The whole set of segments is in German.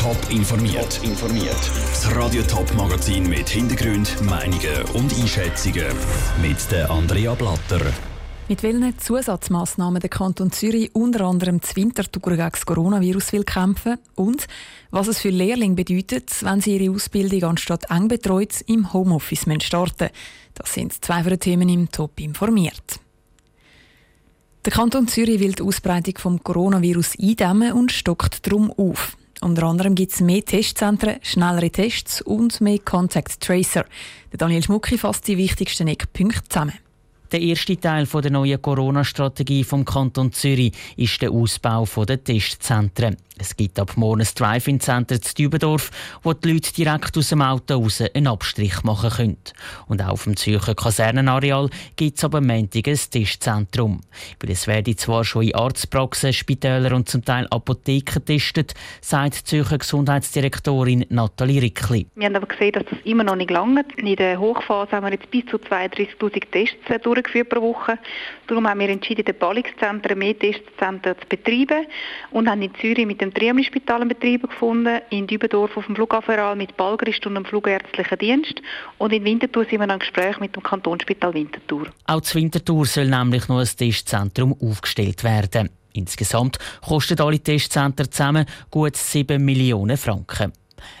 Top informiert. informiert. Das Radio Top Magazin mit Hintergrund, Meinungen und Einschätzungen mit der Andrea Blatter. Mit welchen Zusatzmaßnahmen der Kanton Zürich unter anderem das Winterthur gegen das Coronavirus will kämpfen und was es für Lehrlinge bedeutet, wenn sie ihre Ausbildung anstatt eng betreut im Homeoffice starten. Das sind zwei von den Themen im Top informiert. Der Kanton Zürich will die Ausbreitung des Coronavirus eindämmen und stockt darum auf. Unter anderem gibt es mehr Testzentren, schnellere Tests und mehr Contact Tracer. Daniel Schmucki fasst die wichtigsten Eckpunkte zusammen. Der erste Teil der neuen Corona-Strategie vom Kanton Zürich ist der Ausbau der Testzentren. Es gibt ab morgen ein Drive-In-Center in Dübendorf, wo die Leute direkt aus dem Auto raus einen Abstrich machen können. Und auch auf dem Zürcher Kasernenareal gibt es aber Montag ein Testzentrum. Weil es werde zwar schon in Arztpraxen, Spitälern und zum Teil Apotheken getestet, sagt die Zürcher Gesundheitsdirektorin Nathalie Rickli. Wir haben aber gesehen, dass das immer noch nicht lange. In der Hochphase haben wir jetzt bis zu 32'000 Tests durchgeführt pro Woche. Darum haben wir entschieden, den Ballungszentren mehr Testzentren zu betreiben und haben in Zürich mit dem im Triamli-Spital einen Betrieb gefunden, in Dübendorf auf dem Flughafenral mit Balgrist und einem flugärztlichen Dienst und in Winterthur sind wir dann im Gespräch mit dem Kantonsspital Winterthur. Auch zu Winterthur soll nämlich noch ein Testzentrum aufgestellt werden. Insgesamt kosten alle Testzentren zusammen gut 7 Millionen Franken.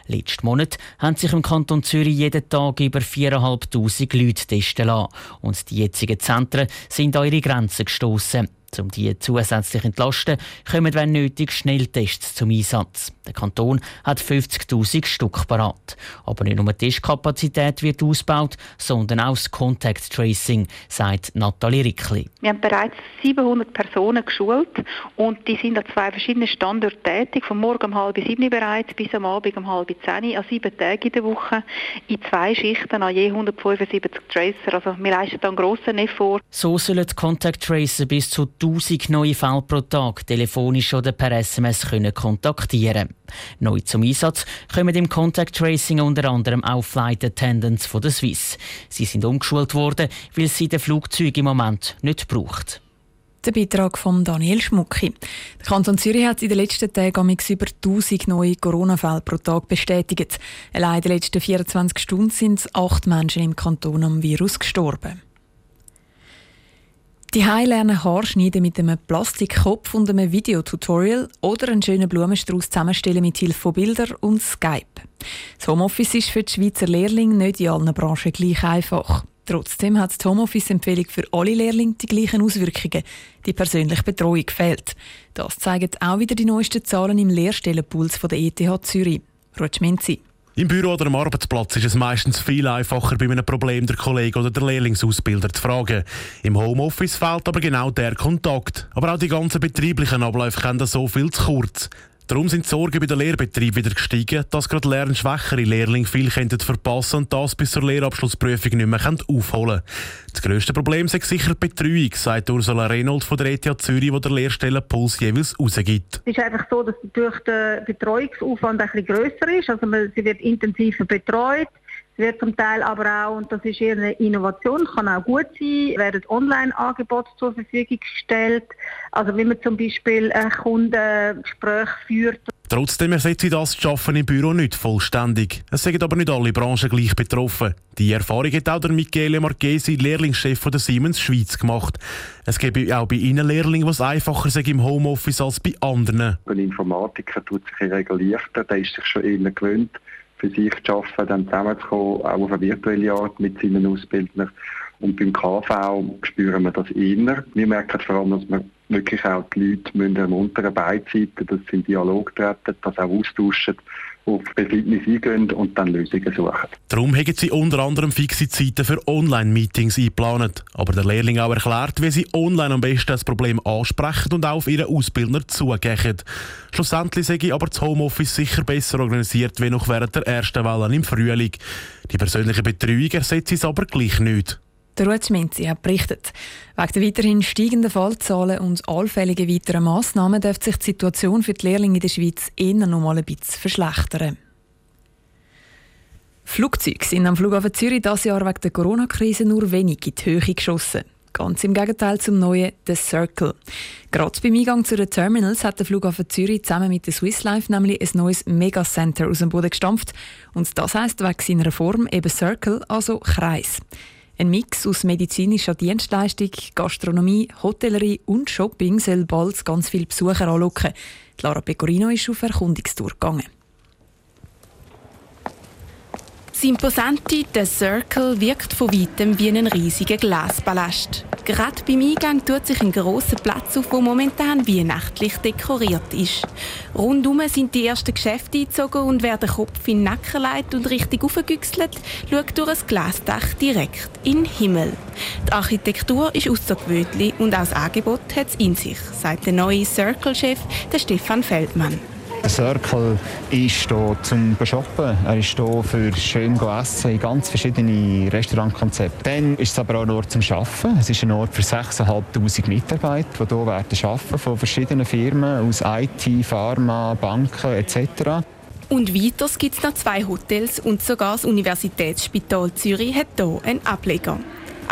Letzten Monat haben sich im Kanton Zürich jeden Tag über 4'500 Leute testen lassen. Und die jetzigen Zentren sind an ihre Grenzen gestoßen. Um die zusätzlich entlasten, kommen, wenn nötig, Schnelltests zum Einsatz. Der Kanton hat 50.000 Stück parat. Aber nicht nur die Testkapazität wird ausgebaut, sondern auch das Contact Tracing, sagt Nathalie Rickli. Wir haben bereits 700 Personen geschult und die sind an zwei verschiedenen Standorten tätig, von morgen um halb sieben bereits bis am Abend um halb zehn, an sieben Tagen in der Woche, in zwei Schichten an je 175 Tracer. Also wir leisten da einen grossen Effort. So sollen die Contact Tracer bis zu 1000 neue Fälle pro Tag telefonisch oder per SMS können kontaktieren Neu zum Einsatz kommen im Contact Tracing unter anderem auch Flight Attendants von der Swiss. Sie sind umgeschult worden, weil sie den Flugzeug im Moment nicht braucht. Der Beitrag von Daniel Schmucki. Der Kanton Zürich hat in den letzten Tagen über 1000 neue Corona-Fälle pro Tag bestätigt. Allein in den letzten 24 Stunden sind acht Menschen im Kanton am Virus gestorben. Die lernen Haarschneiden mit einem Plastikkopf und einem Videotutorial oder einen schönen Blumenstrauß zusammenstellen mit Hilfe von Bildern und Skype. Das Homeoffice ist für die Schweizer Lehrlinge nicht in allen Branchen gleich einfach. Trotzdem hat die Homeoffice-Empfehlung für alle Lehrlinge die gleichen Auswirkungen. Die persönliche Betreuung fehlt. Das zeigen auch wieder die neuesten Zahlen im Lehrstellenpuls der ETH Zürich. Rutschmenzi. Im Büro oder am Arbeitsplatz ist es meistens viel einfacher, bei einem Problem der Kollege oder der Lehrlingsausbilder zu fragen. Im Homeoffice fehlt aber genau der Kontakt. Aber auch die ganzen betrieblichen Abläufe kommen so viel zu kurz. Darum sind die Sorgen bei den Lehrbetrieben wieder gestiegen, dass gerade lernschwächere Lehrlinge viel verpassen und das bis zur Lehrabschlussprüfung nicht mehr aufholen können. Das grösste Problem ist sicher die Betreuung, sagt Ursula Reynold von der ETH Zürich, wo der Lehrstellenpuls jeweils rausgibt. Es ist einfach so, dass natürlich der Betreuungsaufwand ein bisschen grösser ist. Also sie wird intensiver betreut wird zum Teil aber auch, und das ist eher eine Innovation, kann auch gut sein, werden Online-Angebote zur Verfügung gestellt. Also wenn man zum Beispiel ein Kundengespräch führt. Trotzdem ersetzt das Schaffen im Büro nicht vollständig. Es sind aber nicht alle Branchen gleich betroffen. Die Erfahrung hat auch der Michele Marchesi, Lehrlingschef der Siemens Schweiz, gemacht. Es gibt auch bei Ihnen Lehrlinge, was einfacher sind im Homeoffice als bei anderen. Ein Informatiker tut sich in Regulierten, der ist sich schon eher gewöhnt für sich zu schaffen, dann zusammenzukommen, auch auf eine virtuelle Art mit seinen Ausbildern. Und beim KV spüren wir das eher. Wir merken vor allem, dass wir wirklich auch die Leute müssen am unteren Beidseiten, dass sie in Dialog treten, das auch austauschen auf Befindnis eingehen und dann Lösungen suchen. Darum haben sie unter anderem fixe Zeiten für Online-Meetings eingeplant. Aber der Lehrling auch erklärt, wie sie online am besten das Problem ansprechen und auch auf ihren Ausbildner zugehen. Schlussendlich sage ich aber das Homeoffice sicher besser organisiert wie noch während der ersten Welle im Frühling. Die persönliche Betreuung ersetzt es aber gleich nicht. Der Ruth hat berichtet. Wegen der weiterhin steigenden Fallzahlen und allfälligen weiteren Massnahmen dürfte sich die Situation für die Lehrlinge in der Schweiz eher noch mal ein bisschen verschlechtern. Flugzeuge sind am Flughafen Zürich dieses Jahr wegen der Corona-Krise nur wenig in die Höhe geschossen. Ganz im Gegenteil zum neuen The Circle. Gerade beim Eingang zu den Terminals hat der Flughafen Zürich zusammen mit der Swiss Life nämlich ein neues Megacenter aus dem Boden gestampft. Und das heisst wegen seiner Form eben Circle, also Kreis. Ein Mix aus medizinischer Dienstleistung, Gastronomie, Hotellerie und Shopping soll bald ganz viele Besucher anlocken. Lara Pecorino ist auf Erkundungstour gegangen. Das imposante The Circle wirkt von weitem wie ein riesiger Glaspalast. Gerade beim Eingang tut sich ein großer Platz auf, der momentan weihnachtlich dekoriert ist. Rundum sind die ersten Geschäfte eingezogen und wer den Kopf in den Nacken legt und richtig aufgegüchselt, schaut durch ein Glasdach direkt in den Himmel. Die Architektur ist außergewöhnlich und auch das Angebot hat es in sich, sagt der neue Circle-Chef, Stefan Feldmann. Der Circle ist hier zum Shoppen. Er ist hier für schön essen in ganz verschiedene Restaurantkonzepte. Dann ist es aber auch ein Ort zum Arbeiten. Es ist ein Ort für 6'500 Mitarbeiter, die hier werden arbeiten von verschiedenen Firmen aus IT, Pharma, Banken etc. Und weiter gibt es noch zwei Hotels und sogar das Universitätsspital Zürich hat hier einen Ableger.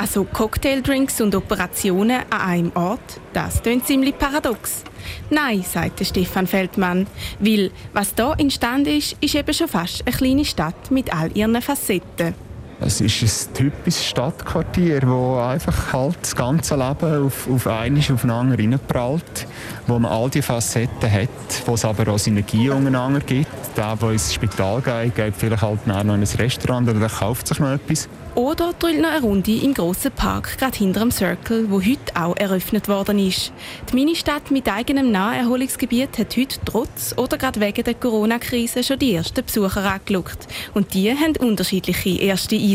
Also Cocktaildrinks und Operationen an einem Ort, das klingt ziemlich paradox. Nein, sagte Stefan Feldmann, weil was da entstanden ist, ist eben schon fast eine kleine Stadt mit all ihren Facetten. Es ist ein typisches Stadtquartier, wo einfach halt das ganze Leben auf, auf einmal aufeinander reinprallt, wo man all die Facetten hat, wo es aber auch Synergie untereinander gibt. Der, der ins Spital geht, geht vielleicht halt noch in ein Restaurant oder der kauft sich noch etwas. Oder drüllt noch eine Runde im grossen Park, gerade hinter dem Circle, wo heute auch eröffnet worden ist. Die Ministadt mit eigenem Naherholungsgebiet hat heute trotz oder gerade wegen der Corona-Krise schon die ersten Besucher angelockt. Und die haben unterschiedliche erste Eindrücke.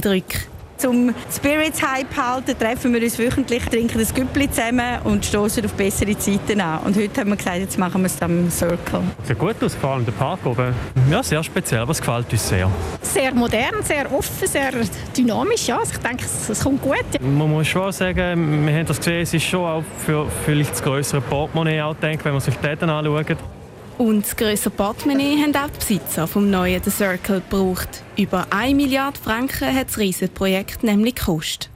Zum Spirits Hype halten, treffen wir uns wöchentlich, trinken ein Güppli zusammen und stoßen auf bessere Zeiten an. Und heute haben wir gesagt, jetzt machen wir es am Circle. Sieht gut aus, vor allem der Park oben. Ja, sehr speziell, aber es gefällt uns sehr. Sehr modern, sehr offen, sehr dynamisch. Ja. Also ich denke, es kommt gut. Man muss schon sagen, wir haben das gesehen, es ist schon auch für vielleicht das größere Portemonnaie auch denke, wenn man sich die Läden anschaut. Und das grössere Portemonnaie haben auch die Besitzer vom neuen The Circle gebraucht. Über 1 Milliarde Franken hat das Riesenprojekt nämlich gekostet.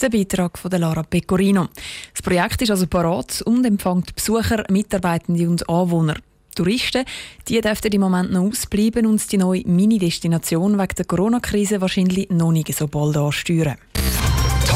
Der Beitrag von Lara Pecorino. Das Projekt ist also parat und empfängt Besucher, Mitarbeitende und Anwohner. Touristen, die dürften im Moment noch ausbleiben und die neue Mini-Destination wegen der Corona-Krise wahrscheinlich noch nicht so bald ansteuern.